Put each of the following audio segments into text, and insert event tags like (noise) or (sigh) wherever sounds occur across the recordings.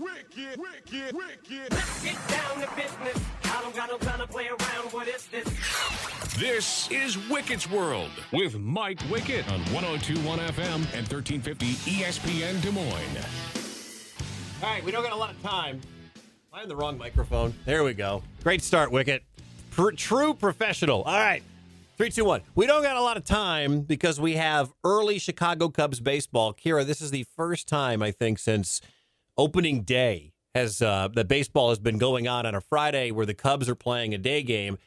wicked, wicked, wicked, wicked. Get down to business. I don't got no time to play around. What is this? This is Wicket's World with Mike Wicket on 1021 FM and 1350 ESPN Des Moines. All right, we don't got a lot of time. I'm in the wrong microphone. There we go. Great start, Wicket. Pr- true professional. All right. Three, two, one. We don't got a lot of time because we have early Chicago Cubs baseball. Kira, this is the first time I think since opening day has uh, the baseball has been going on on a Friday where the Cubs are playing a day game,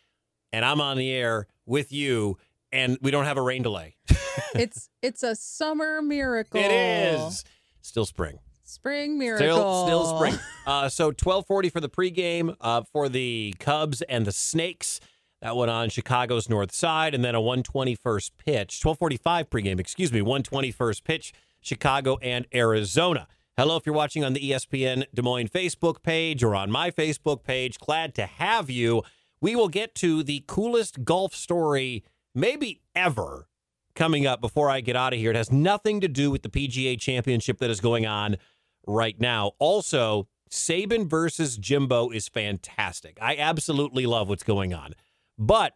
and I'm on the air with you, and we don't have a rain delay. (laughs) it's it's a summer miracle. It is still spring. Spring miracle. Still, still spring. Uh, so twelve forty for the pregame uh, for the Cubs and the Snakes. That one on Chicago's north side, and then a one twenty first pitch. Twelve forty five pregame. Excuse me. One twenty first pitch. Chicago and Arizona. Hello, if you're watching on the ESPN Des Moines Facebook page or on my Facebook page, glad to have you. We will get to the coolest golf story maybe ever coming up before I get out of here. It has nothing to do with the PGA championship that is going on right now. Also, Saban versus Jimbo is fantastic. I absolutely love what's going on. But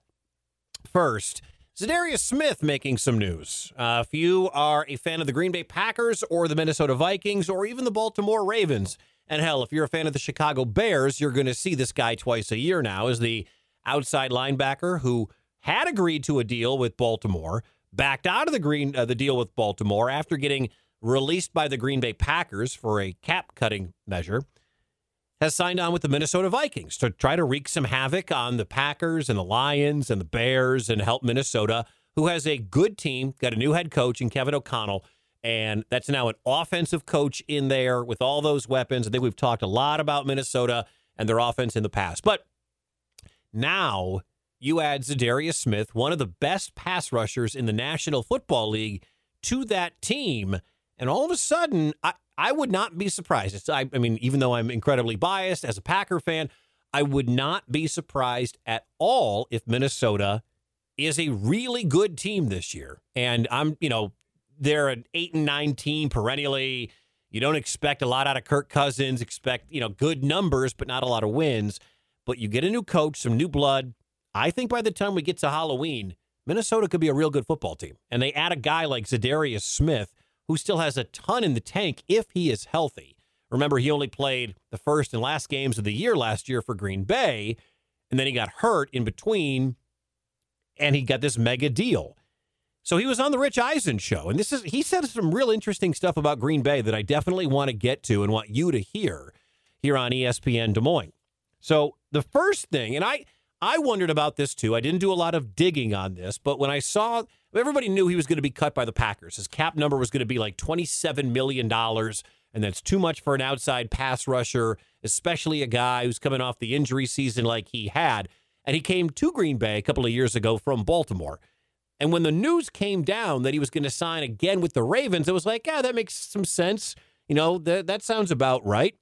first, Zadarius Smith making some news. Uh, if you are a fan of the Green Bay Packers or the Minnesota Vikings or even the Baltimore Ravens, and hell, if you're a fan of the Chicago Bears, you're going to see this guy twice a year now as the outside linebacker who had agreed to a deal with Baltimore, backed out of the green uh, the deal with Baltimore after getting released by the Green Bay Packers for a cap cutting measure has signed on with the Minnesota Vikings to try to wreak some havoc on the Packers and the Lions and the Bears and help Minnesota, who has a good team, got a new head coach in Kevin O'Connell. And that's now an offensive coach in there with all those weapons. I think we've talked a lot about Minnesota and their offense in the past. But now you add Zadarius Smith, one of the best pass rushers in the National Football League, to that team. And all of a sudden, I, I would not be surprised. It's, I, I mean, even though I'm incredibly biased as a Packer fan, I would not be surprised at all if Minnesota is a really good team this year. And I'm, you know, they're an eight and nine team perennially. You don't expect a lot out of Kirk Cousins, expect, you know, good numbers, but not a lot of wins. But you get a new coach, some new blood. I think by the time we get to Halloween, Minnesota could be a real good football team. And they add a guy like Zadarius Smith, who still has a ton in the tank if he is healthy. Remember, he only played the first and last games of the year last year for Green Bay, and then he got hurt in between, and he got this mega deal. So he was on the Rich Eisen show, and this is he said some real interesting stuff about Green Bay that I definitely want to get to and want you to hear here on ESPN Des Moines. So the first thing, and I I wondered about this too. I didn't do a lot of digging on this, but when I saw everybody knew he was going to be cut by the Packers. His cap number was going to be like $27 million, and that's too much for an outside pass rusher, especially a guy who's coming off the injury season like he had. And he came to Green Bay a couple of years ago from Baltimore. And when the news came down that he was going to sign again with the Ravens, it was like, yeah, that makes some sense. You know, that that sounds about right.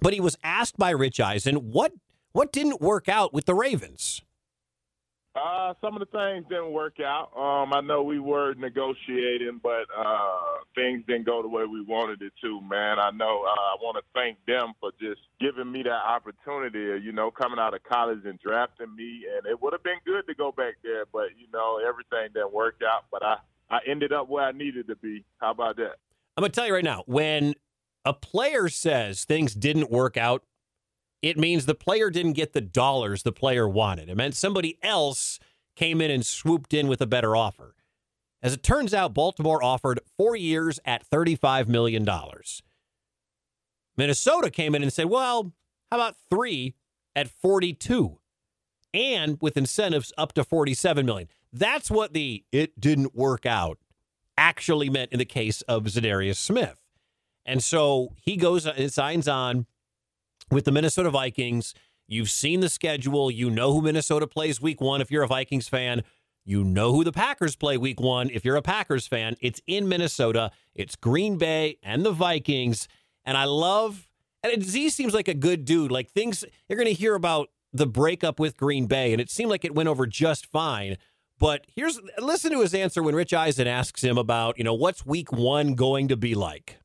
But he was asked by Rich Eisen, what what didn't work out with the Ravens? Uh, some of the things didn't work out. Um, I know we were negotiating, but uh, things didn't go the way we wanted it to. Man, I know. Uh, I want to thank them for just giving me that opportunity. You know, coming out of college and drafting me, and it would have been good to go back there, but you know, everything didn't work out. But I, I ended up where I needed to be. How about that? I'm going to tell you right now when a player says things didn't work out, it means the player didn't get the dollars the player wanted. It meant somebody else came in and swooped in with a better offer. As it turns out, Baltimore offered four years at $35 million. Minnesota came in and said, well, how about three at 42 and with incentives up to 47 million. That's what the it didn't work out actually meant in the case of Zadarius Smith. And so he goes and signs on with the Minnesota Vikings. You've seen the schedule. You know who Minnesota plays week one if you're a Vikings fan. You know who the Packers play week one if you're a Packers fan. It's in Minnesota. It's Green Bay and the Vikings. And I love, and Z seems like a good dude. Like things, you're going to hear about the breakup with Green Bay, and it seemed like it went over just fine. But here's, listen to his answer when Rich Eisen asks him about, you know, what's week one going to be like?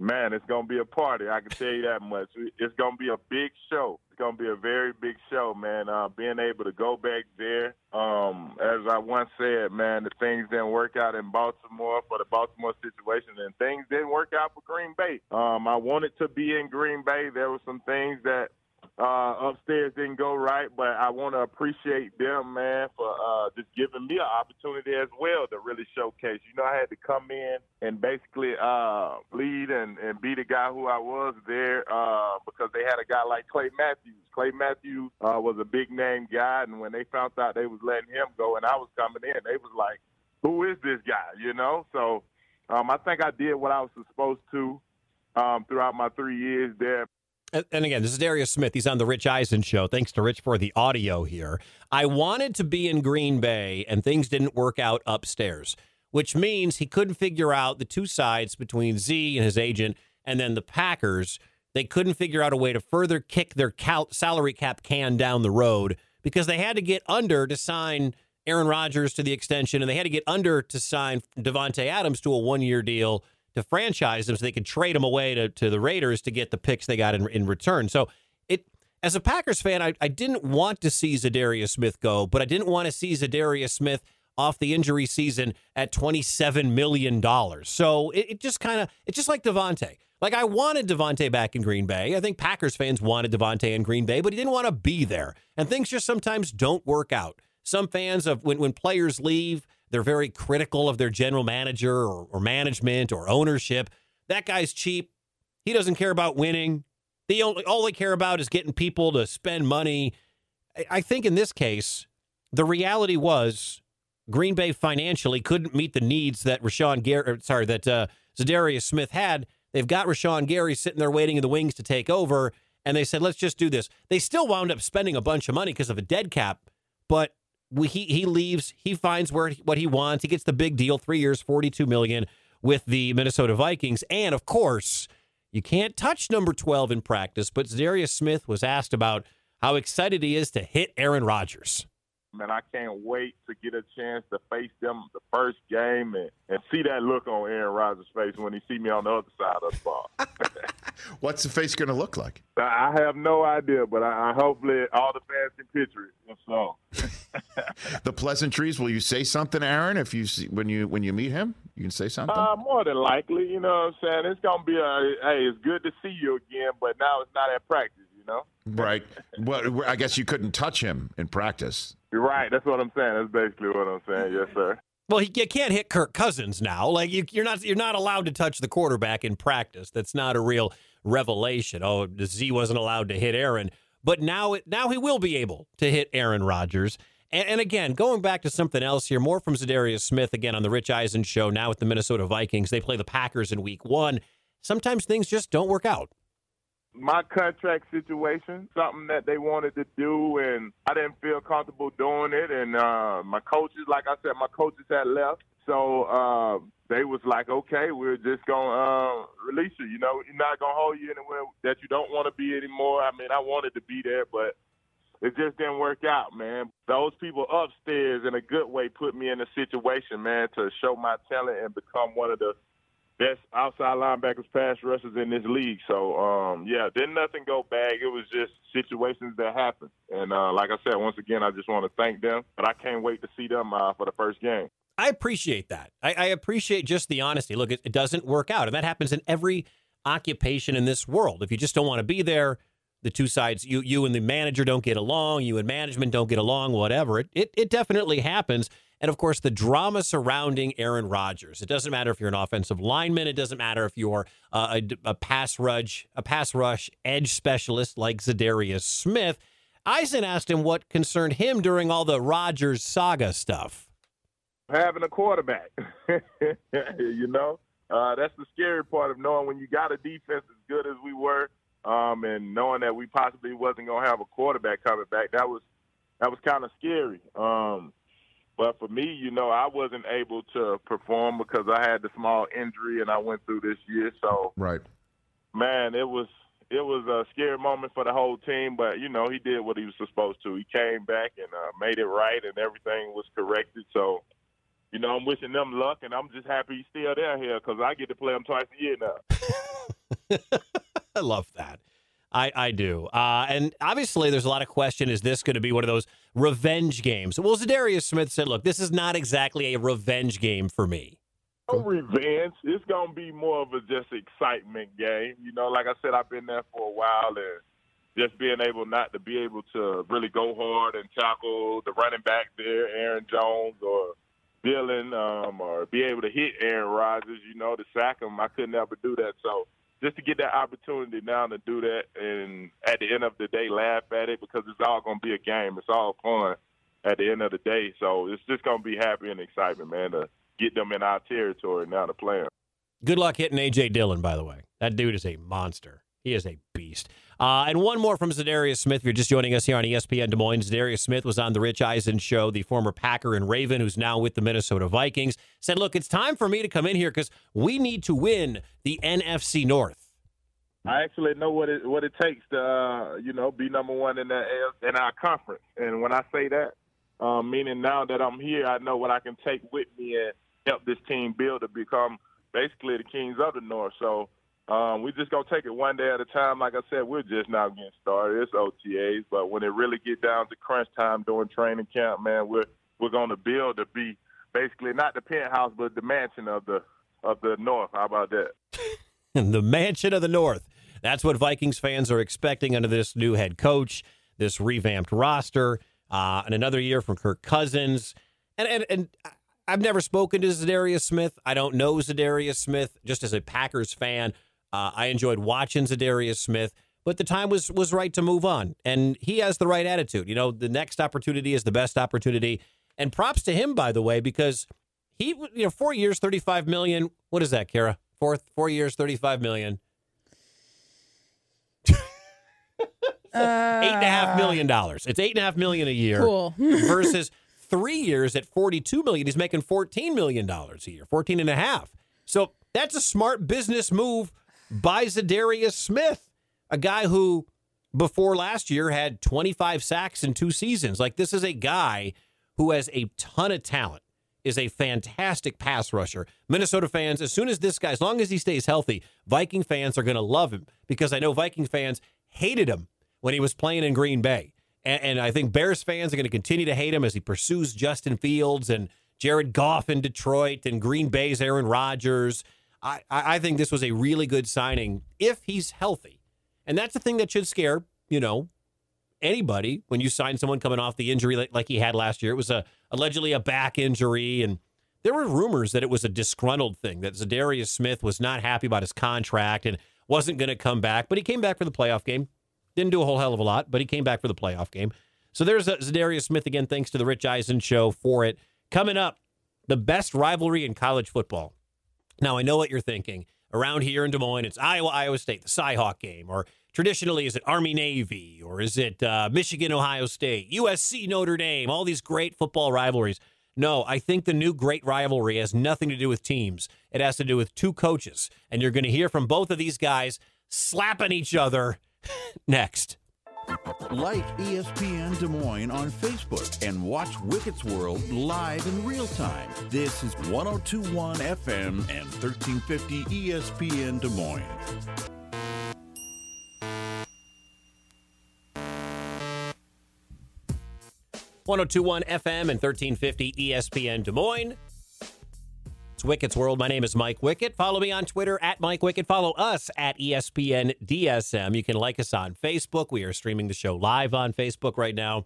Man, it's gonna be a party. I can tell you that much. It's gonna be a big show. It's gonna be a very big show, man. Uh, being able to go back there, um, as I once said, man, the things didn't work out in Baltimore for the Baltimore situation, and things didn't work out for Green Bay. Um, I wanted to be in Green Bay. There were some things that uh, upstairs didn't go right, but I want to appreciate them, man, for uh, just giving me an opportunity as well to really showcase. You know, I had to come in and basically uh, lead and, and be the guy who I was there uh, because they had a guy like Clay Matthews. Clay Matthews uh, was a big name guy, and when they found out they was letting him go and I was coming in, they was like, "Who is this guy?" You know, so um, I think I did what I was supposed to um, throughout my three years there. And again, this is Darius Smith. He's on the Rich Eisen show. Thanks to Rich for the audio here. I wanted to be in Green Bay, and things didn't work out upstairs, which means he couldn't figure out the two sides between Z and his agent, and then the Packers. They couldn't figure out a way to further kick their cal- salary cap can down the road because they had to get under to sign Aaron Rodgers to the extension, and they had to get under to sign Davante Adams to a one-year deal to franchise them so they could trade them away to, to the Raiders to get the picks they got in, in return. So it as a Packers fan, I, I didn't want to see Zadarius Smith go, but I didn't want to see Zadarius Smith off the injury season at $27 million. So it, it just kind of, it's just like Davante. Like I wanted Davante back in Green Bay. I think Packers fans wanted Davante in Green Bay, but he didn't want to be there. And things just sometimes don't work out. Some fans of when, when players leave, they're very critical of their general manager or, or management or ownership. That guy's cheap. He doesn't care about winning. They only all they care about is getting people to spend money. I, I think in this case, the reality was Green Bay financially couldn't meet the needs that Rashan Gary, sorry, that uh, Zadarius Smith had. They've got Rashan Gary sitting there waiting in the wings to take over, and they said, "Let's just do this." They still wound up spending a bunch of money because of a dead cap, but we, he he leaves. He finds where what he wants. He gets the big deal, three years, forty-two million with the Minnesota Vikings, and of course, you can't touch number twelve in practice. But Zadarius Smith was asked about how excited he is to hit Aaron Rodgers. Man, I can't wait to get a chance to face them the first game and, and see that look on Aaron Rodgers' face when he see me on the other side of the ball. (laughs) What's the face going to look like? I have no idea, but I, I hopefully all the fans can picture it. If so, (laughs) The pleasantries. Will you say something, Aaron? If you see, when you when you meet him, you can say something. uh, more than likely, you know what I'm saying. It's gonna be a hey, it's good to see you again, but now it's not at practice, you know. right. Well, I guess you couldn't touch him in practice. You're right. That's what I'm saying. That's basically what I'm saying. Yes, sir. Well, he, you can't hit Kirk Cousins now. Like you, you're not you're not allowed to touch the quarterback in practice. That's not a real revelation. Oh, Z wasn't allowed to hit Aaron, but now it, now he will be able to hit Aaron Rodgers. And, and again, going back to something else here, more from Zadarius Smith again on the Rich Eisen show. Now with the Minnesota Vikings, they play the Packers in Week One. Sometimes things just don't work out. My contract situation, something that they wanted to do, and I didn't feel comfortable doing it. And uh, my coaches, like I said, my coaches had left, so uh, they was like, "Okay, we're just gonna uh, release you. You know, you're not gonna hold you anywhere that you don't want to be anymore." I mean, I wanted to be there, but it just didn't work out, man. Those people upstairs, in a good way, put me in a situation, man, to show my talent and become one of the best outside linebackers, pass rushers in this league. So, um, yeah, didn't nothing go bad. It was just situations that happened. And uh, like I said, once again, I just want to thank them. But I can't wait to see them uh, for the first game. I appreciate that. I, I appreciate just the honesty. Look, it, it doesn't work out, and that happens in every occupation in this world. If you just don't want to be there, the two sides, you you and the manager don't get along, you and management don't get along, whatever. It it, it definitely happens. And of course, the drama surrounding Aaron Rodgers. It doesn't matter if you're an offensive lineman. It doesn't matter if you're uh, a, a pass rush, a pass rush edge specialist like Zadarius Smith. Eisen asked him what concerned him during all the Rodgers saga stuff. Having a quarterback, (laughs) you know, uh, that's the scary part of knowing when you got a defense as good as we were, um, and knowing that we possibly wasn't gonna have a quarterback coming back. That was that was kind of scary. Um, but for me, you know, I wasn't able to perform because I had the small injury and I went through this year. So, Right. man, it was it was a scary moment for the whole team. But you know, he did what he was supposed to. He came back and uh, made it right, and everything was corrected. So, you know, I'm wishing them luck, and I'm just happy he's still there here because I get to play him twice a year now. (laughs) I love that. I, I do. Uh, and obviously, there's a lot of question is this going to be one of those revenge games? Well, Zadarius Smith said, look, this is not exactly a revenge game for me. No revenge. It's gonna be more of a just excitement game. You know, like I said, I've been there for a while, and just being able not to be able to really go hard and tackle the running back there, Aaron Jones or Dillon, um, or be able to hit Aaron Rodgers. You know, to sack him. I couldn't ever do that. So just to get that opportunity now to do that, and at the end of the day, laugh at it because it's all gonna be a game. It's all fun at the end of the day. So it's just gonna be happy and excitement, man. To get them in our territory now to play them. Good luck hitting A.J. Dillon, by the way. That dude is a monster. He is a beast. Uh, and one more from Zadarius Smith. If you're just joining us here on ESPN Des Moines, Zadarius Smith was on the Rich Eisen show, the former Packer and Raven, who's now with the Minnesota Vikings, said, Look, it's time for me to come in here because we need to win the NFC North. I actually know what it what it takes to uh, you know be number one in the in our conference, and when I say that, um, meaning now that I'm here, I know what I can take with me and help this team build to become basically the kings of the North. So um, we just gonna take it one day at a time. Like I said, we're just now getting started. It's OTAs, but when it really get down to crunch time during training camp, man, we're we're gonna build to be basically not the penthouse, but the mansion of the of the North. How about that? (laughs) the mansion of the North. That's what Vikings fans are expecting under this new head coach, this revamped roster, uh, and another year from Kirk Cousins. And, and and I've never spoken to Zadarius Smith. I don't know Zadarius Smith. Just as a Packers fan, uh, I enjoyed watching Zadarius Smith. But the time was was right to move on, and he has the right attitude. You know, the next opportunity is the best opportunity. And props to him, by the way, because he, you know, four years, thirty five million. What is that, Kara? Four four years, thirty five million. (laughs) eight and a half million dollars. It's eight and a half million a year Cool. (laughs) versus three years at 42 million. He's making 14 million dollars a year, 14 and a half. So that's a smart business move by Zadarius Smith, a guy who before last year had 25 sacks in two seasons. Like this is a guy who has a ton of talent. Is a fantastic pass rusher. Minnesota fans, as soon as this guy, as long as he stays healthy, Viking fans are going to love him because I know Viking fans hated him when he was playing in Green Bay. And, and I think Bears fans are going to continue to hate him as he pursues Justin Fields and Jared Goff in Detroit and Green Bay's Aaron Rodgers. I, I think this was a really good signing if he's healthy. And that's the thing that should scare, you know, anybody when you sign someone coming off the injury like, like he had last year. It was a allegedly a back injury, and there were rumors that it was a disgruntled thing that Zadarius Smith was not happy about his contract and wasn't going to come back. But he came back for the playoff game. Didn't do a whole hell of a lot, but he came back for the playoff game. So there's Zadarius Smith again. Thanks to the Rich Eisen show for it. Coming up, the best rivalry in college football. Now I know what you're thinking. Around here in Des Moines, it's Iowa, Iowa State, the Cyhawk game, or traditionally, is it Army Navy, or is it uh, Michigan, Ohio State, USC, Notre Dame? All these great football rivalries. No, I think the new great rivalry has nothing to do with teams. It has to do with two coaches, and you're going to hear from both of these guys slapping each other (laughs) next. Like ESPN Des Moines on Facebook and watch Wicket's World live in real time. This is 1021 FM and 1350 ESPN Des Moines. One zero two one FM and thirteen fifty ESPN Des Moines. It's Wicket's World. My name is Mike Wicket. Follow me on Twitter at Mike Wicket. Follow us at ESPN DSM. You can like us on Facebook. We are streaming the show live on Facebook right now.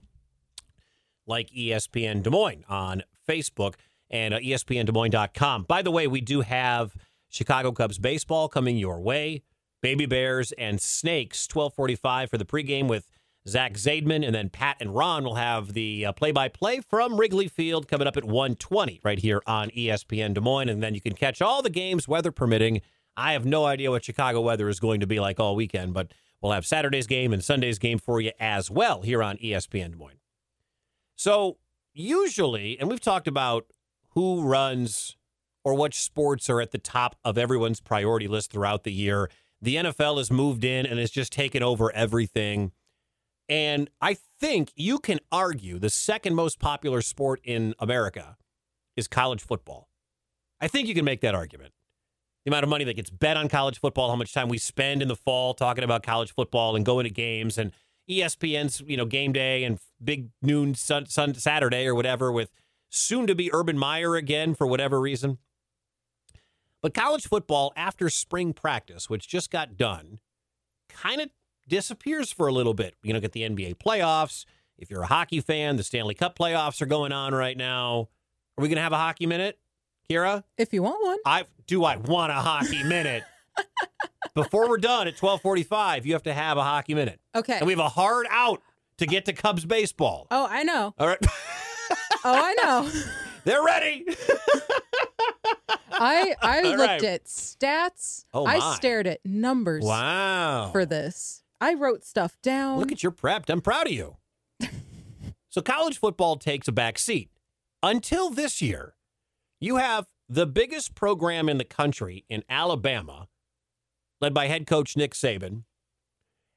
Like ESPN Des Moines on Facebook and uh, ESPNDesMoines.com. By the way, we do have Chicago Cubs baseball coming your way. Baby Bears and Snakes, 1245 for the pregame with Zach Zaidman. And then Pat and Ron will have the uh, play-by-play from Wrigley Field coming up at 120 right here on ESPN Des Moines. And then you can catch all the games, weather permitting. I have no idea what Chicago weather is going to be like all weekend, but we'll have Saturday's game and Sunday's game for you as well here on ESPN Des Moines. So usually, and we've talked about who runs or which sports are at the top of everyone's priority list throughout the year. The NFL has moved in and has just taken over everything. And I think you can argue the second most popular sport in America is college football. I think you can make that argument. the amount of money that gets bet on college football, how much time we spend in the fall talking about college football and going to games and ESPN's, you know, game day and big noon sun, sun Saturday or whatever with soon to be Urban Meyer again for whatever reason. But college football after spring practice, which just got done, kind of disappears for a little bit. You know, get the NBA playoffs. If you're a hockey fan, the Stanley Cup playoffs are going on right now. Are we going to have a hockey minute, Kira? If you want one. I do. I want a hockey (laughs) minute. Before we're done at twelve forty-five, you have to have a hockey minute, Okay. and we have a hard out to get to Cubs baseball. oh, I know. All right, (laughs) Oh, I know. (laughs) they're ready. I I All looked right. at stats. Oh, I my. stared at numbers Wow. for this. I wrote stuff down. Look at your prepped. I'm proud of you. so college football takes a back seat. Until this year, you have the biggest program in the country in Alabama, led by head coach Nick Saban.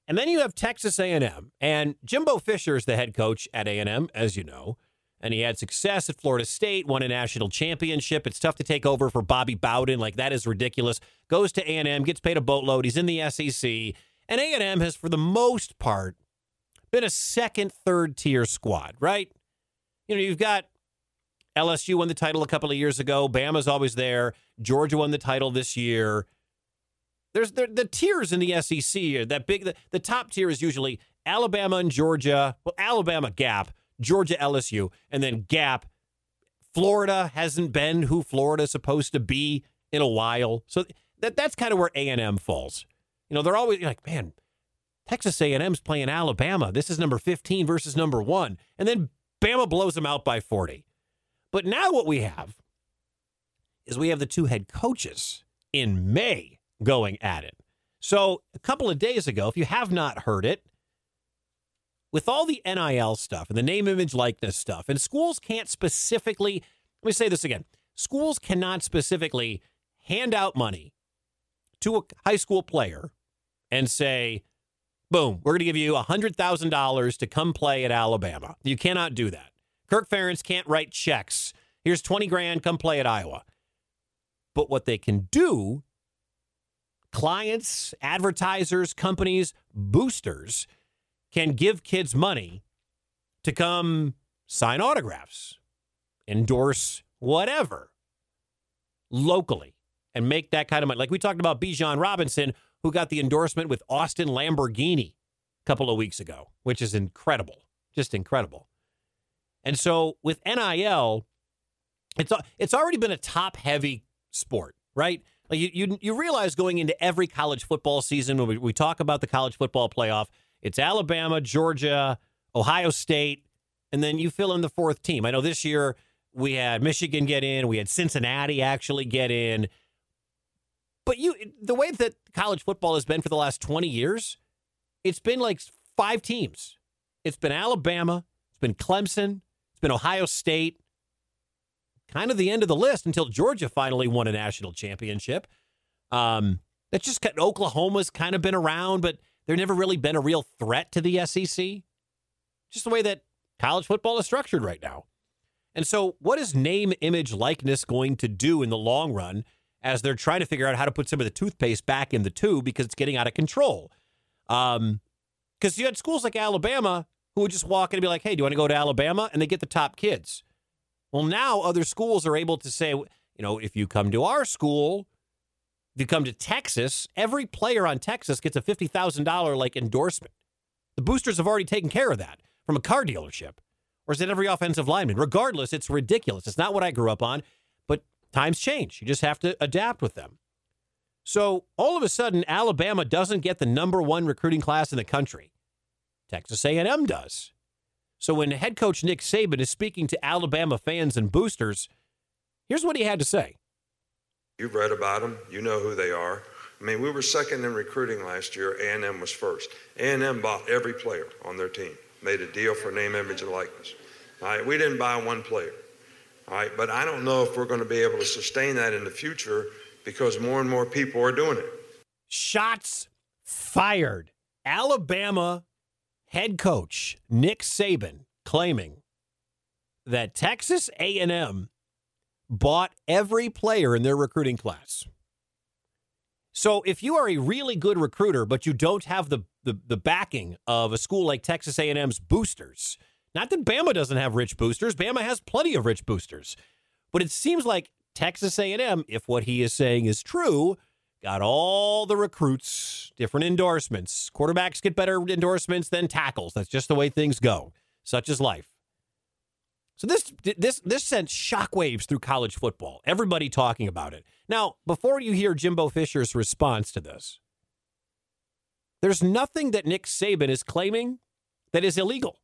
And then you have Texas A&M, and Jimbo Fisher is the head coach at A&M, as you know. And he had success at Florida State, won a national championship. It's tough to take over for Bobby Bowden. Like that is ridiculous. Goes to A&M, gets paid a boatload. He's in the SEC. And A&M has, for the most part, been a second, third tier squad, right? You know, you've got LSU won the title a couple of years ago. Bama's always there. Georgia won the title this year. There's the, the tiers in the SEC. That big, the, the top tier is usually Alabama and Georgia. Well, Alabama Gap, Georgia LSU, and then Gap. Florida hasn't been who Florida's supposed to be in a while, so that that's kind of where A and M falls. You know, they're always like, man, Texas A&M's playing Alabama. This is number 15 versus number 1. And then Bama blows them out by 40. But now what we have is we have the two head coaches in May going at it. So, a couple of days ago, if you have not heard it, with all the NIL stuff and the name, image, likeness stuff, and schools can't specifically, let me say this again schools cannot specifically hand out money to a high school player and say, boom, we're going to give you $100,000 to come play at Alabama. You cannot do that. Kirk Ferentz can't write checks. Here's 20 grand, come play at Iowa. But what they can do, clients, advertisers, companies, boosters can give kids money to come sign autographs, endorse whatever locally and make that kind of money. Like we talked about Bijan Robinson, who got the endorsement with Austin Lamborghini a couple of weeks ago, which is incredible. Just incredible. And so with NIL, it's it's already been a top heavy sport, right? Like you, you you realize going into every college football season when we, we talk about the college football playoff, it's Alabama, Georgia, Ohio State, and then you fill in the fourth team. I know this year we had Michigan get in, we had Cincinnati actually get in. But you the way that college football has been for the last 20 years, it's been like five teams. It's been Alabama, it's been Clemson, it's been Ohio State. Kind of the end of the list until Georgia finally won a national championship. Um, that's just Oklahoma's kind of been around, but they've never really been a real threat to the SEC. Just the way that college football is structured right now. And so, what is name, image, likeness going to do in the long run as they're trying to figure out how to put some of the toothpaste back in the tube because it's getting out of control? Um, because you had schools like Alabama who would just walk in and be like, "Hey, do you want to go to Alabama?" and they get the top kids. Well, now other schools are able to say, you know, if you come to our school, if you come to Texas, every player on Texas gets a fifty thousand dollar like endorsement. The boosters have already taken care of that from a car dealership. Or is it every offensive lineman? Regardless, it's ridiculous. It's not what I grew up on, times change. You just have to adapt with them. So all of a sudden, Alabama doesn't get the number one recruiting class in the country. Texas A&M does. So when head coach Nick Saban is speaking to Alabama fans and boosters, here's what he had to say. You've read about them. You know who they are. I mean, we were second in recruiting last year. A&M was first. A&M bought every player on their team, made a deal for name, image, and likeness. All right, we didn't buy one player. All right, but I don't know if we're going to be able to sustain that in the future because more and more people are doing it. Shots fired. Alabama head coach Nick Saban claiming that Texas A&M bought every player in their recruiting class. So if you are a really good recruiter, but you don't have the, the the backing of a school like Texas A&M's boosters, not that Bama doesn't have rich boosters, Bama has plenty of rich boosters, but it seems like Texas A&M, if what he is saying is true, got all the recruits, different endorsements. Quarterbacks get better endorsements than tackles. That's just the way things go. Such is life. So this this this sent shockwaves through college football. Everybody talking about it. Now, before you hear Jimbo Fisher's response to this, there's nothing that Nick Saban is claiming that is illegal.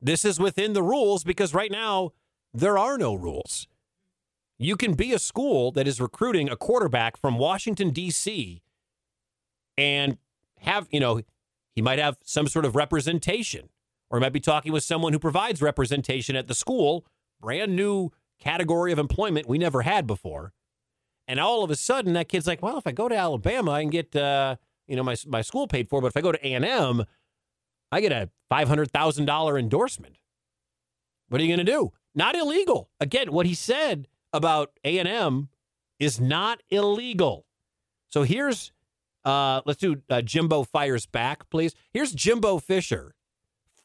This is within the rules because right now there are no rules. You can be a school that is recruiting a quarterback from Washington D.C. and have, you know, he might have some sort of representation or he might be talking with someone who provides representation at the school, brand new category of employment we never had before. And all of a sudden, that kid's like, well, if I go to Alabama, I can get, uh, you know, my, my school paid for. But if I go to A&M, I get a $500,000 endorsement. What are you going to do? Not illegal. Again, what he said about A&M is not illegal. So here's, uh, let's do uh, Jimbo fires back, please. Here's Jimbo Fisher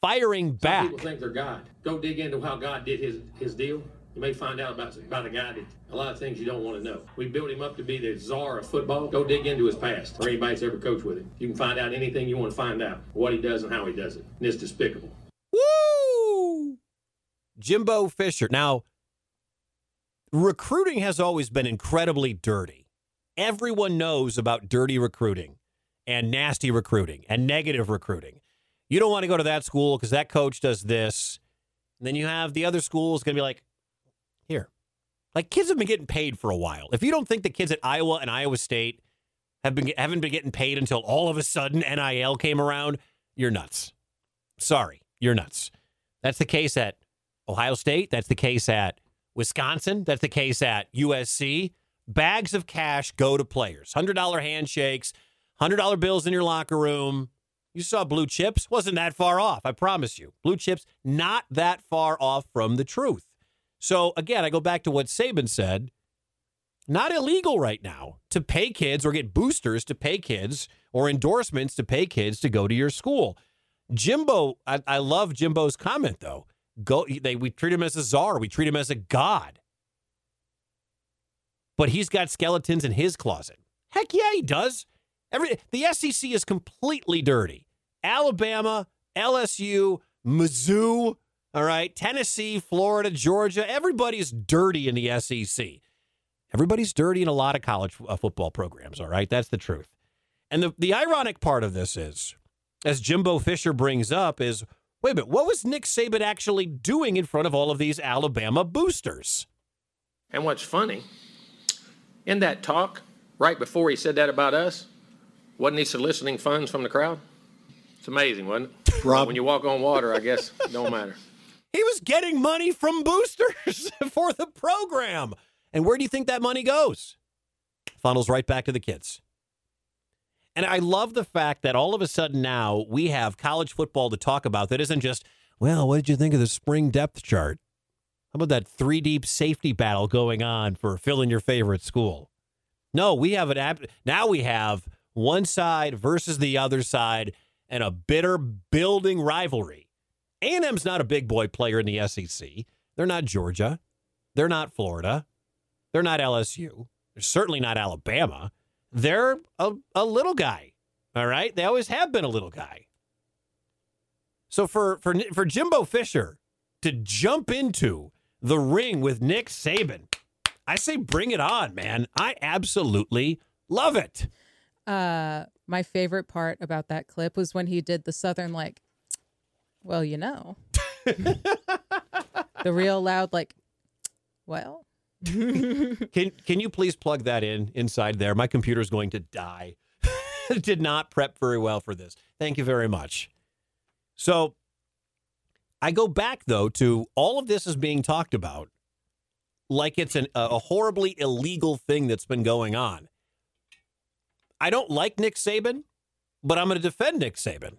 firing back. Some people think they're God. Go dig into how God did his, his deal. You may find out about, about a guy that a lot of things you don't want to know. We built him up to be the czar of football. Go dig into his past or anybody that's ever coached with him. You can find out anything you want to find out, what he does and how he does it. And it's despicable. Woo! Jimbo Fisher. Now, recruiting has always been incredibly dirty. Everyone knows about dirty recruiting and nasty recruiting and negative recruiting. You don't want to go to that school because that coach does this. And then you have the other schools going to be like. Like kids have been getting paid for a while. If you don't think the kids at Iowa and Iowa State have been haven't been getting paid until all of a sudden NIL came around, you're nuts. Sorry, you're nuts. That's the case at Ohio State. That's the case at Wisconsin. That's the case at USC. Bags of cash go to players. $100 handshakes, $100 bills in your locker room. You saw blue chips. Wasn't that far off, I promise you. Blue chips, not that far off from the truth. So, again, I go back to what Saban said. Not illegal right now to pay kids or get boosters to pay kids or endorsements to pay kids to go to your school. Jimbo, I, I love Jimbo's comment though. Go, they we treat him as a czar. We treat him as a god. But he's got skeletons in his closet. Heck yeah, he does. Every the SEC is completely dirty. Alabama, LSU, Mizzou, all right, Tennessee, Florida, Georgia, everybody's dirty in the SEC. Everybody's dirty in a lot of college uh, football programs, all right? That's the truth. And the, the ironic part of this is, as Jimbo Fisher brings up, is wait a minute, what was Nick Saban actually doing in front of all of these Alabama boosters? And what's funny, in that talk, right before he said that about us, wasn't he soliciting funds from the crowd? It's amazing, wasn't it? Rob. When you walk on water, I guess it don't matter. He was getting money from boosters (laughs) for the program. And where do you think that money goes? Funnels right back to the kids. And I love the fact that all of a sudden now we have college football to talk about that isn't just, well, what did you think of the spring depth chart? How about that three deep safety battle going on for filling your favorite school? No, we have an app. Now we have one side versus the other side and a bitter building rivalry. A&M's not a big boy player in the SEC. They're not Georgia. They're not Florida. They're not LSU. They're certainly not Alabama. They're a, a little guy. All right? They always have been a little guy. So for for for Jimbo Fisher to jump into the ring with Nick Saban, I say bring it on, man. I absolutely love it. Uh, my favorite part about that clip was when he did the southern like, well, you know, (laughs) the real loud like, well. (laughs) Can can you please plug that in inside there? My computer's going to die. (laughs) Did not prep very well for this. Thank you very much. So I go back though to all of this is being talked about like it's an, a horribly illegal thing that's been going on. I don't like Nick Saban, but I'm going to defend Nick Saban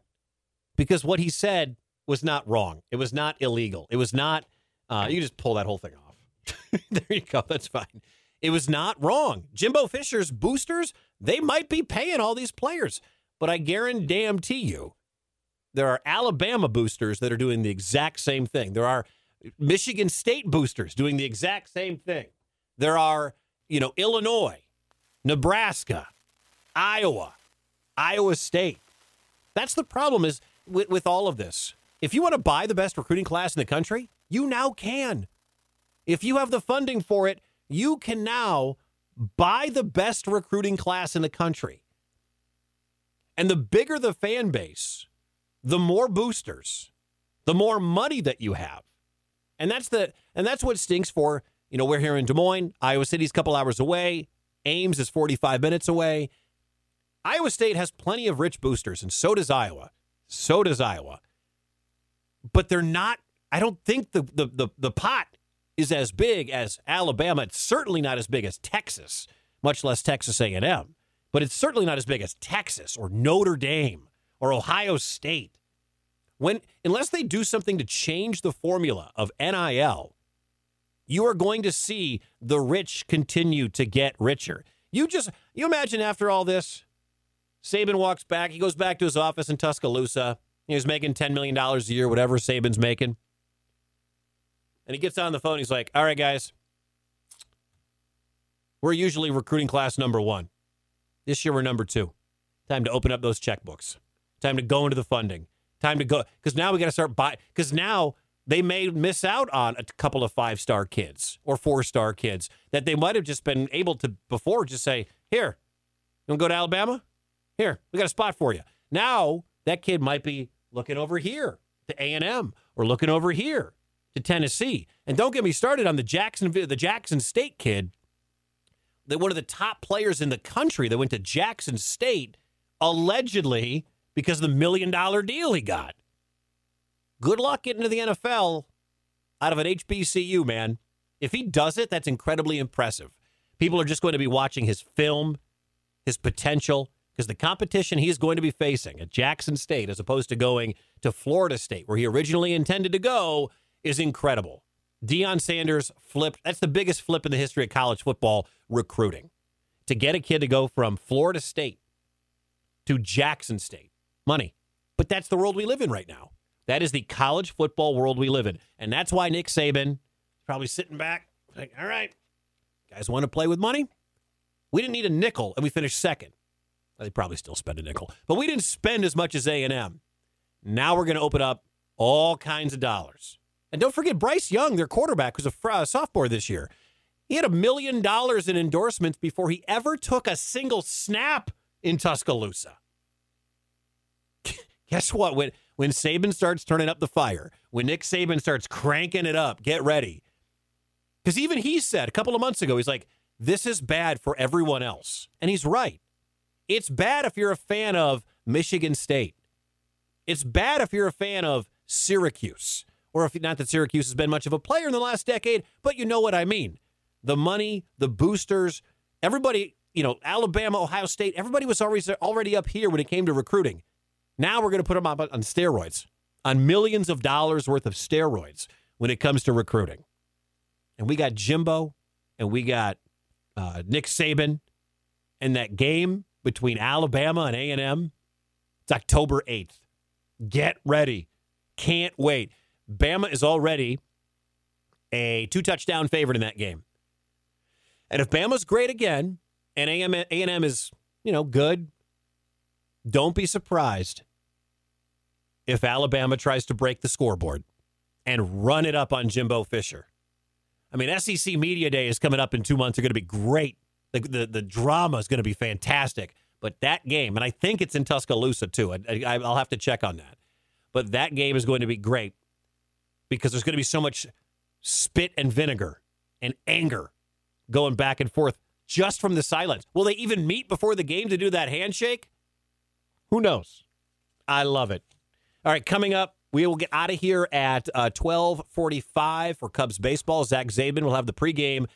because what he said was not wrong. It was not illegal. It was not. Uh, you can just pull that whole thing off. (laughs) there you go. That's fine. It was not wrong. Jimbo Fisher's boosters, they might be paying all these players, but I guarantee you, there are Alabama boosters that are doing the exact same thing. There are Michigan State boosters doing the exact same thing. There are, you know, Illinois, Nebraska, Iowa, Iowa State. That's the problem is with, with all of this. If you want to buy the best recruiting class in the country, you now can. If you have the funding for it, you can now buy the best recruiting class in the country. And the bigger the fan base, the more boosters, the more money that you have. And that's the and that's what stinks for, you know, we're here in Des Moines, Iowa City's a couple hours away, Ames is 45 minutes away. Iowa State has plenty of rich boosters and so does Iowa. So does Iowa. But they're not I don't think the the the, the pot is as big as Alabama. It's certainly not as big as Texas, much less Texas A&M. But it's certainly not as big as Texas or Notre Dame or Ohio State. When unless they do something to change the formula of NIL, you are going to see the rich continue to get richer. You just you imagine after all this, Saban walks back, he goes back to his office in Tuscaloosa. He's making $10 million a year, whatever Saban's making. And he gets on the phone. He's like, All right, guys, we're usually recruiting class number one. This year, we're number two. Time to open up those checkbooks. Time to go into the funding. Time to go. Because now we got to start buying. Because now they may miss out on a couple of five star kids or four star kids that they might have just been able to before just say, Here, you want to go to Alabama? Here, we got a spot for you. Now that kid might be looking over here to A&M or looking over here to Tennessee. And don't get me started on the Jackson the Jackson State kid. That one of the top players in the country that went to Jackson State allegedly because of the million dollar deal he got. Good luck getting to the NFL out of an HBCU, man. If he does it, that's incredibly impressive. People are just going to be watching his film, his potential, because the competition he's going to be facing at Jackson State, as opposed to going to Florida State, where he originally intended to go, is incredible. Deion Sanders flipped. That's the biggest flip in the history of college football recruiting. To get a kid to go from Florida State to Jackson State. Money. But that's the world we live in right now. That is the college football world we live in. And that's why Nick Saban is probably sitting back like, all right, guys want to play with money? We didn't need a nickel and we finished second. They probably still spend a nickel, but we didn't spend as much as A&M. Now we're going to open up all kinds of dollars. And don't forget Bryce Young, their quarterback, was a sophomore this year. He had a million dollars in endorsements before he ever took a single snap in Tuscaloosa. (laughs) Guess what? When when Saban starts turning up the fire, when Nick Saban starts cranking it up, get ready. Because even he said a couple of months ago, he's like, "This is bad for everyone else," and he's right. It's bad if you're a fan of Michigan State. It's bad if you're a fan of Syracuse, or if not that Syracuse has been much of a player in the last decade, but you know what I mean. The money, the boosters, everybody, you know, Alabama, Ohio State, everybody was already already up here when it came to recruiting. Now we're going to put them up on steroids, on millions of dollars worth of steroids when it comes to recruiting. And we got Jimbo, and we got uh, Nick Saban, and that game between Alabama and A&M. It's October 8th. Get ready. Can't wait. Bama is already a two touchdown favorite in that game. And if Bama's great again and A&M is, you know, good, don't be surprised if Alabama tries to break the scoreboard and run it up on Jimbo Fisher. I mean, SEC Media Day is coming up in two months. They're going to be great. The, the, the drama is going to be fantastic. But that game, and I think it's in Tuscaloosa too. I, I, I'll have to check on that. But that game is going to be great because there's going to be so much spit and vinegar and anger going back and forth just from the silence. Will they even meet before the game to do that handshake? Who knows? I love it. All right, coming up, we will get out of here at uh, 1245 for Cubs baseball. Zach Zaidman will have the pregame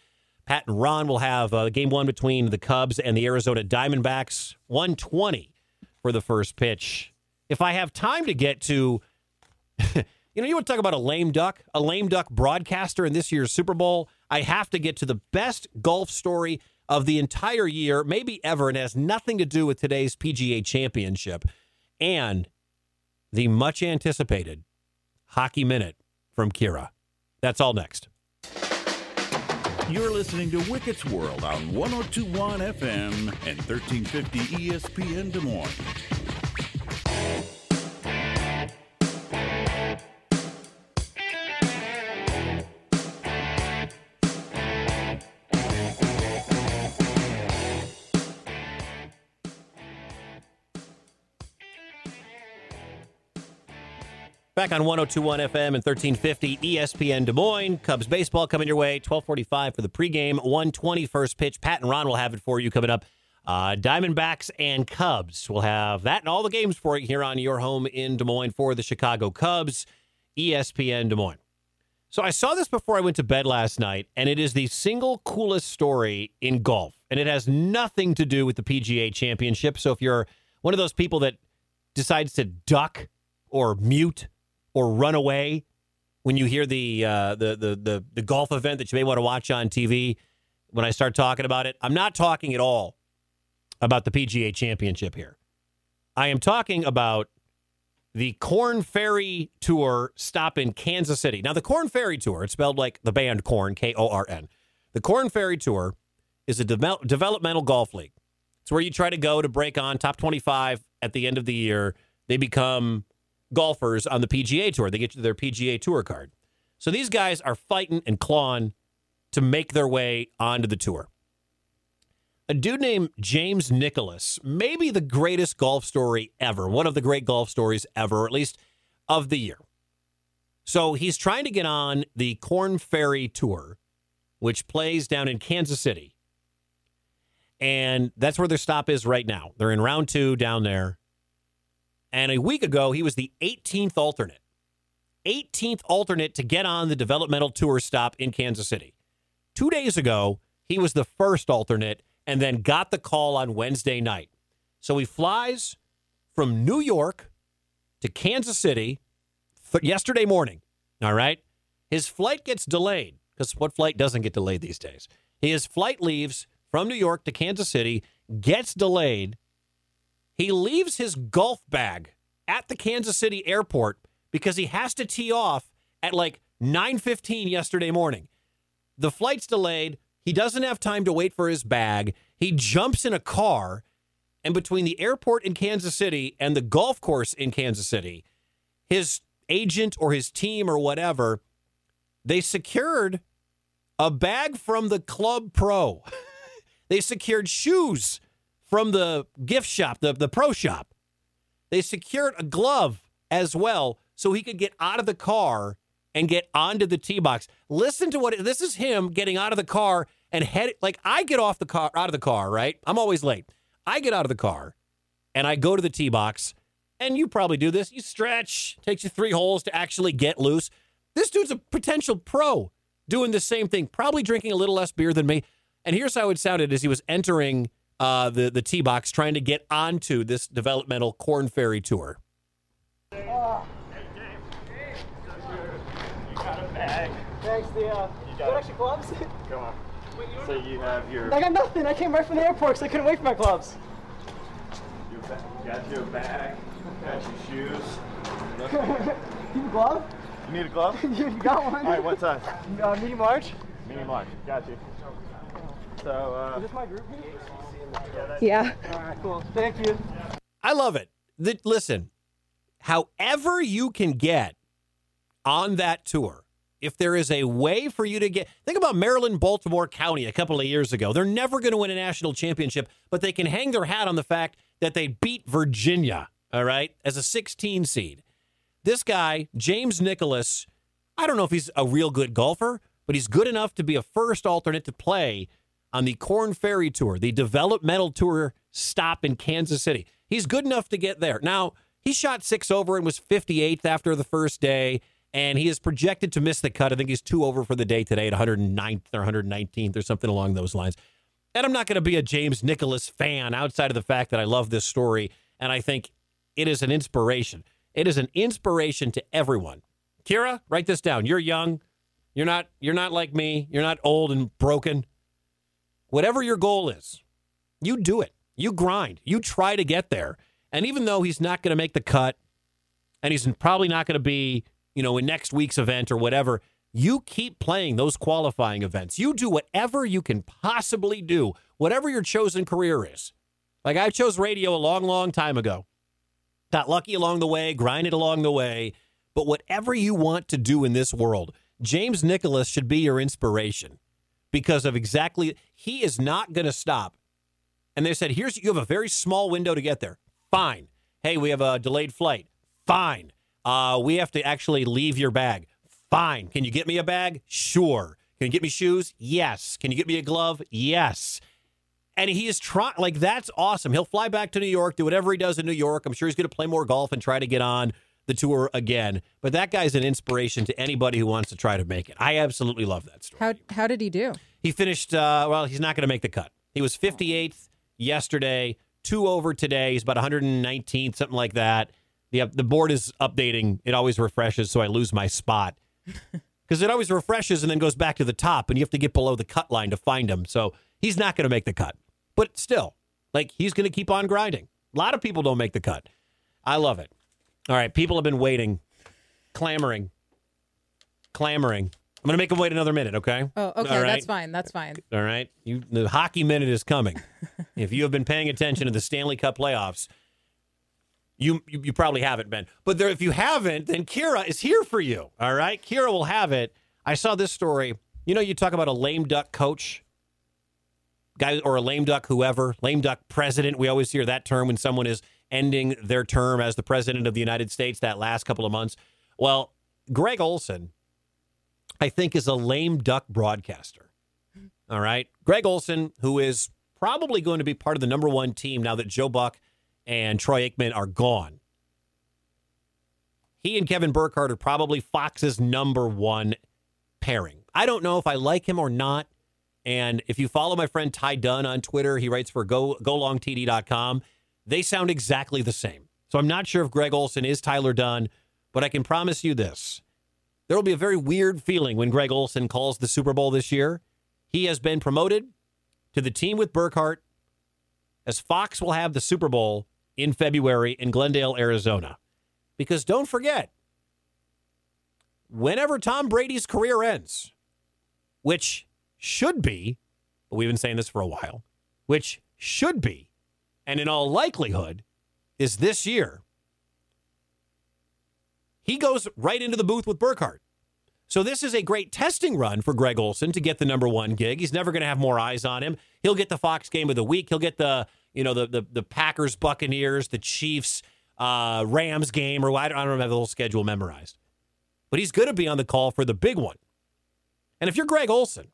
Pat and Ron will have uh, game one between the Cubs and the Arizona Diamondbacks. 120 for the first pitch. If I have time to get to (laughs) You know, you want to talk about a lame duck, a lame duck broadcaster in this year's Super Bowl? I have to get to the best golf story of the entire year, maybe ever, and has nothing to do with today's PGA championship and the much anticipated hockey minute from Kira. That's all next. You're listening to Wickett's World on 1021 FM and 1350 ESPN Des Moines. Back on 1021 FM and 1350 ESPN Des Moines. Cubs baseball coming your way. 1245 for the pregame. 120 first pitch. Pat and Ron will have it for you coming up. Uh, Diamondbacks and Cubs. We'll have that and all the games for you here on your home in Des Moines for the Chicago Cubs. ESPN Des Moines. So I saw this before I went to bed last night, and it is the single coolest story in golf. And it has nothing to do with the PGA championship. So if you're one of those people that decides to duck or mute or run away when you hear the, uh, the, the the the golf event that you may want to watch on TV. When I start talking about it, I'm not talking at all about the PGA Championship here. I am talking about the Corn Ferry Tour stop in Kansas City. Now, the Corn Ferry Tour, it's spelled like the band Corn, K O R N. The Corn Ferry Tour is a de- developmental golf league. It's where you try to go to break on top 25 at the end of the year. They become golfers on the PGA Tour. They get you their PGA Tour card. So these guys are fighting and clawing to make their way onto the tour. A dude named James Nicholas, maybe the greatest golf story ever, one of the great golf stories ever, or at least of the year. So he's trying to get on the Corn Ferry Tour, which plays down in Kansas City. And that's where their stop is right now. They're in round two down there. And a week ago, he was the 18th alternate. 18th alternate to get on the developmental tour stop in Kansas City. Two days ago, he was the first alternate and then got the call on Wednesday night. So he flies from New York to Kansas City th- yesterday morning. All right. His flight gets delayed because what flight doesn't get delayed these days? His flight leaves from New York to Kansas City, gets delayed. He leaves his golf bag at the Kansas City airport because he has to tee off at like 9:15 yesterday morning. The flight's delayed. He doesn't have time to wait for his bag. He jumps in a car and between the airport in Kansas City and the golf course in Kansas City, his agent or his team or whatever, they secured a bag from the Club Pro. (laughs) they secured shoes from the gift shop, the, the pro shop. They secured a glove as well so he could get out of the car and get onto the tee box. Listen to what this is him getting out of the car and head like I get off the car out of the car, right? I'm always late. I get out of the car and I go to the tee box and you probably do this. You stretch, takes you 3 holes to actually get loose. This dude's a potential pro doing the same thing, probably drinking a little less beer than me. And here's how it sounded as he was entering uh, the the tee box, trying to get onto this developmental Corn Ferry tour. You got a bag. Thanks, the, uh, you got extra gloves? Come on. So you have your... I got nothing. I came right from the airport because I couldn't wait for my gloves. You got your bag, got your shoes. (laughs) you have a glove? You need a glove? (laughs) you got one. All right, what size? Uh, medium large. Medium large. Got you. So, uh... Is this my group? Yeah. All right, cool. Thank you. I love it. The, listen, however you can get on that tour, if there is a way for you to get, think about Maryland, Baltimore County a couple of years ago. They're never going to win a national championship, but they can hang their hat on the fact that they beat Virginia, all right, as a 16 seed. This guy, James Nicholas, I don't know if he's a real good golfer, but he's good enough to be a first alternate to play on the Corn Ferry Tour, the developmental tour stop in Kansas City. He's good enough to get there. Now, he shot six over and was 58th after the first day, and he is projected to miss the cut. I think he's two over for the day today at 109th or 119th or something along those lines. And I'm not going to be a James Nicholas fan outside of the fact that I love this story, and I think it is an inspiration. It is an inspiration to everyone Kira, write this down. You're young. You're not you're not like me. You're not old and broken. Whatever your goal is, you do it. You grind. You try to get there. And even though he's not going to make the cut and he's probably not going to be, you know, in next week's event or whatever, you keep playing those qualifying events. You do whatever you can possibly do, whatever your chosen career is. Like I chose radio a long, long time ago. Got lucky along the way, grinded along the way. But whatever you want to do in this world, James Nicholas should be your inspiration because of exactly, he is not going to stop. And they said, here's, you have a very small window to get there. Fine. Hey, we have a delayed flight. Fine. Uh, we have to actually leave your bag. Fine. Can you get me a bag? Sure. Can you get me shoes? Yes. Can you get me a glove? Yes. And he is trying, like, that's awesome. He'll fly back to New York, do whatever he does in New York. I'm sure he's going to play more golf and try to get on the tour again. But that guy's an inspiration to anybody who wants to try to make it. I absolutely love that story. How how did he do? He finished, uh, well, he's not going to make the cut. He was 58th yesterday, two over today. He's about 119th, something like that. The, the board is updating. It always refreshes, so I lose my spot. (laughs) Because it always refreshes and then goes back to the top, and you have to get below the cut line to find him. So he's not going to make the cut. But still, like, he's going to keep on grinding. A lot of people don't make the cut. I love it. All right, people have been waiting, clamoring, clamoring. I'm going to make them wait another minute, okay? Oh, okay, right? that's fine. That's fine. All right. You the hockey minute is coming. (laughs) if you have been paying attention to the Stanley Cup playoffs, you you, you probably haven't been. But there, if you haven't, then Kira is here for you. All right. Kira will have it. I saw this story. You know, you talk about a lame duck coach, guy or a lame duck whoever, lame duck president. We always hear that term when someone is ending their term as the president of the United States that last couple of months. Well, Greg Olsen, I think, is a lame duck broadcaster. All right. Greg Olsen, who is probably going to be part of the number one team now that Joe Buck and Troy Aikman are gone. He and Kevin Burkhardt are probably Fox's number one pairing. I don't know if I like him or not. And if you follow my friend Ty Dunne on Twitter, he writes for go, golongtd.com. They sound exactly the same. So I'm not sure if Greg Olsen is Tyler Dunne, but I can promise you this. There will be a very weird feeling when Greg Olsen calls the Super Bowl this year. He has been promoted to the team with Burkhardt as Fox will have the Super Bowl in February in Glendale, Arizona. Because don't forget, whenever Tom Brady's career ends, which should be, but we've been saying this for a while, which should be, and in all likelihood is this year, he goes right into the booth with Burkhardt. So this is a great testing run for Greg Olsen to get the number one gig. He's never going to have more eyes on him. He'll get the Fox game of the week. He'll get the you know the the, the Packers, Buccaneers, the Chiefs, uh, Rams game, or I don't, I don't have the whole schedule memorized. But he's going to be on the call for the big one. And if you're Greg Olsen,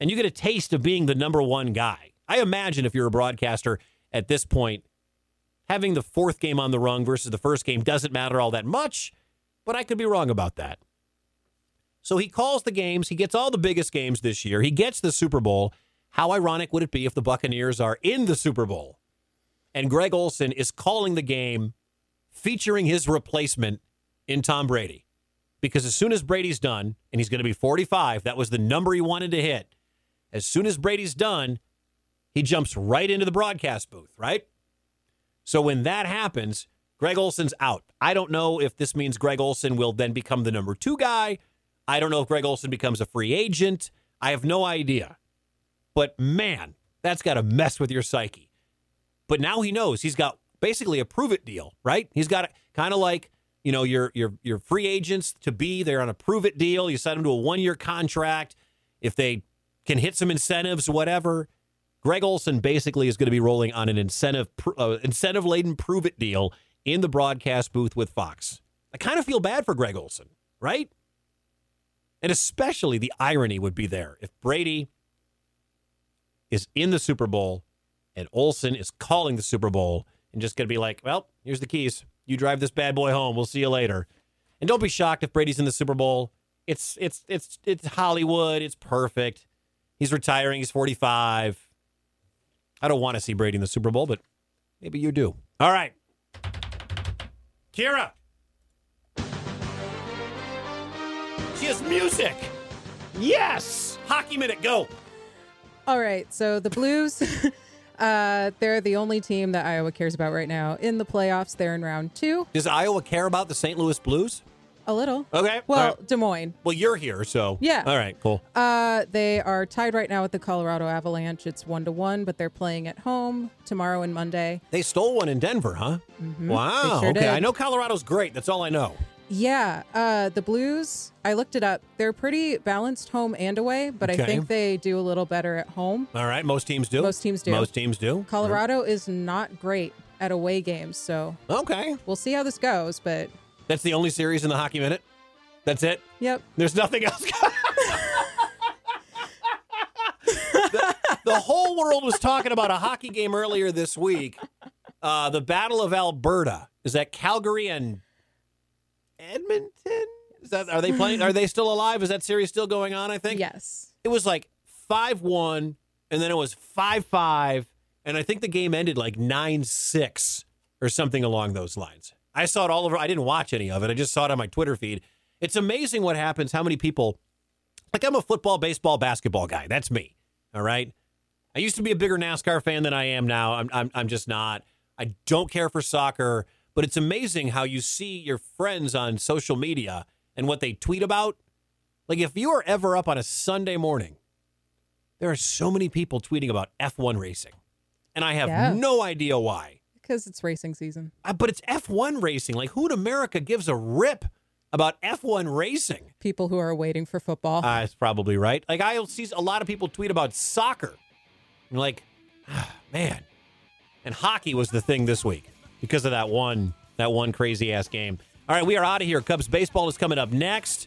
and you get a taste of being the number one guy, I imagine if you're a broadcaster at this point, having the fourth game on the rung versus the first game doesn't matter all that much. But I could be wrong about that. So he calls the games. He gets all the biggest games this year. He gets the Super Bowl. How ironic would it be if the Buccaneers are in the Super Bowl and Greg Olsen is calling the game featuring his replacement in Tom Brady? Because as soon as Brady's done, and he's going to be 45, that was the number he wanted to hit. As soon as Brady's done, he jumps right into the broadcast booth, right? So when that happens, Greg Olsen's out. I don't know if this means Greg Olsen will then become the number two guy. I don't know if Greg Olsen becomes a free agent. I have no idea. But man, that's got to mess with your psyche. But now he knows he's got basically a prove it deal, right? He's got kind of like, you know, your your your free agents to be, they're on a prove it deal. You sign them to a one year contract. If they can hit some incentives, whatever. Greg Olsen basically is going to be rolling on an incentive uh, incentive laden prove it deal in the broadcast booth with Fox. I kind of feel bad for Greg Olsen, right? And especially the irony would be there if Brady is in the Super Bowl and Olsen is calling the Super Bowl and just going to be like, well, here's the keys. You drive this bad boy home. We'll see you later. And don't be shocked if Brady's in the Super Bowl. It's it's it's it's Hollywood. It's perfect. He's retiring. He's 45. I don't want to see Brady in the Super Bowl, but maybe you do. All right. Kira. She has music. Yes. Hockey minute, go. All right, so the Blues, (laughs) uh, they're the only team that Iowa cares about right now in the playoffs. They're in round two, Does Iowa care about the St. Louis Blues? A little. Okay. Well, right. Des Moines. well, you're here, so Yeah. All right, cool. Uh, they are tied right now with the Colorado Avalanche. It's one to one, but they're playing at home tomorrow and Monday. They stole one in Denver, huh? Mhm. Wow. Sure okay, did. I know Colorado's great. That's all I know. Yeah, uh, the Blues. I looked it up. They're pretty balanced home and away, but Okay. I think they do a little better at home. All right, most teams do. Most teams do. Most teams do. Colorado is not great at away games, so Okay. we'll see how this goes. But That's the only series in the hockey minute. That's it. yep, There's nothing else. (laughs) the, the whole world was talking about a hockey game earlier this week. Uh, the Battle of Alberta. Is that Calgary and Edmonton? Is that are they playing? Are they still alive? Is that series still going on? I think. yes, It was like five one, and then it was five five, and I think the game ended like nine six or something along those lines. I saw it all over. I didn't watch any of it. I just saw it on my Twitter feed. It's amazing what happens. How many people? Like I'm a football, baseball, basketball guy. That's me. All right. I used to be a bigger NASCAR fan than I am now. I'm I'm, I'm just not. I don't care for soccer, but it's amazing how you see your friends on social media and what they tweet about. Like if you are ever up on a Sunday morning, there are so many people tweeting about F1 racing. And I have Yeah. no idea why. Because it's racing season. Uh, But it's F1 racing. Like who in America gives a rip about F1 racing? People who are waiting for football. Uh, it's probably right. Like I see a lot of people tweet about soccer. And like, ah, man. And hockey was the thing this week because of that one that one crazy ass game. All right, we are out of here. Cubs baseball is coming up next.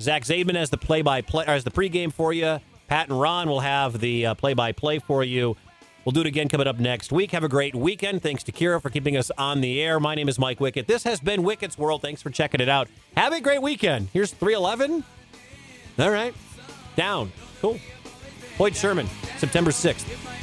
Zach Zaidman has the play by play or has the pregame for you. Pat and Ron will have the uh, play by play for you. We'll do it again coming up next week. Have a great weekend. Thanks to Kira for keeping us on the air. My name is Mike Wickett. This has been Wickett's World. Thanks for checking it out. Have a great weekend. Here's 311. All right. Down. Cool. Hoyt Sherman, September 6th.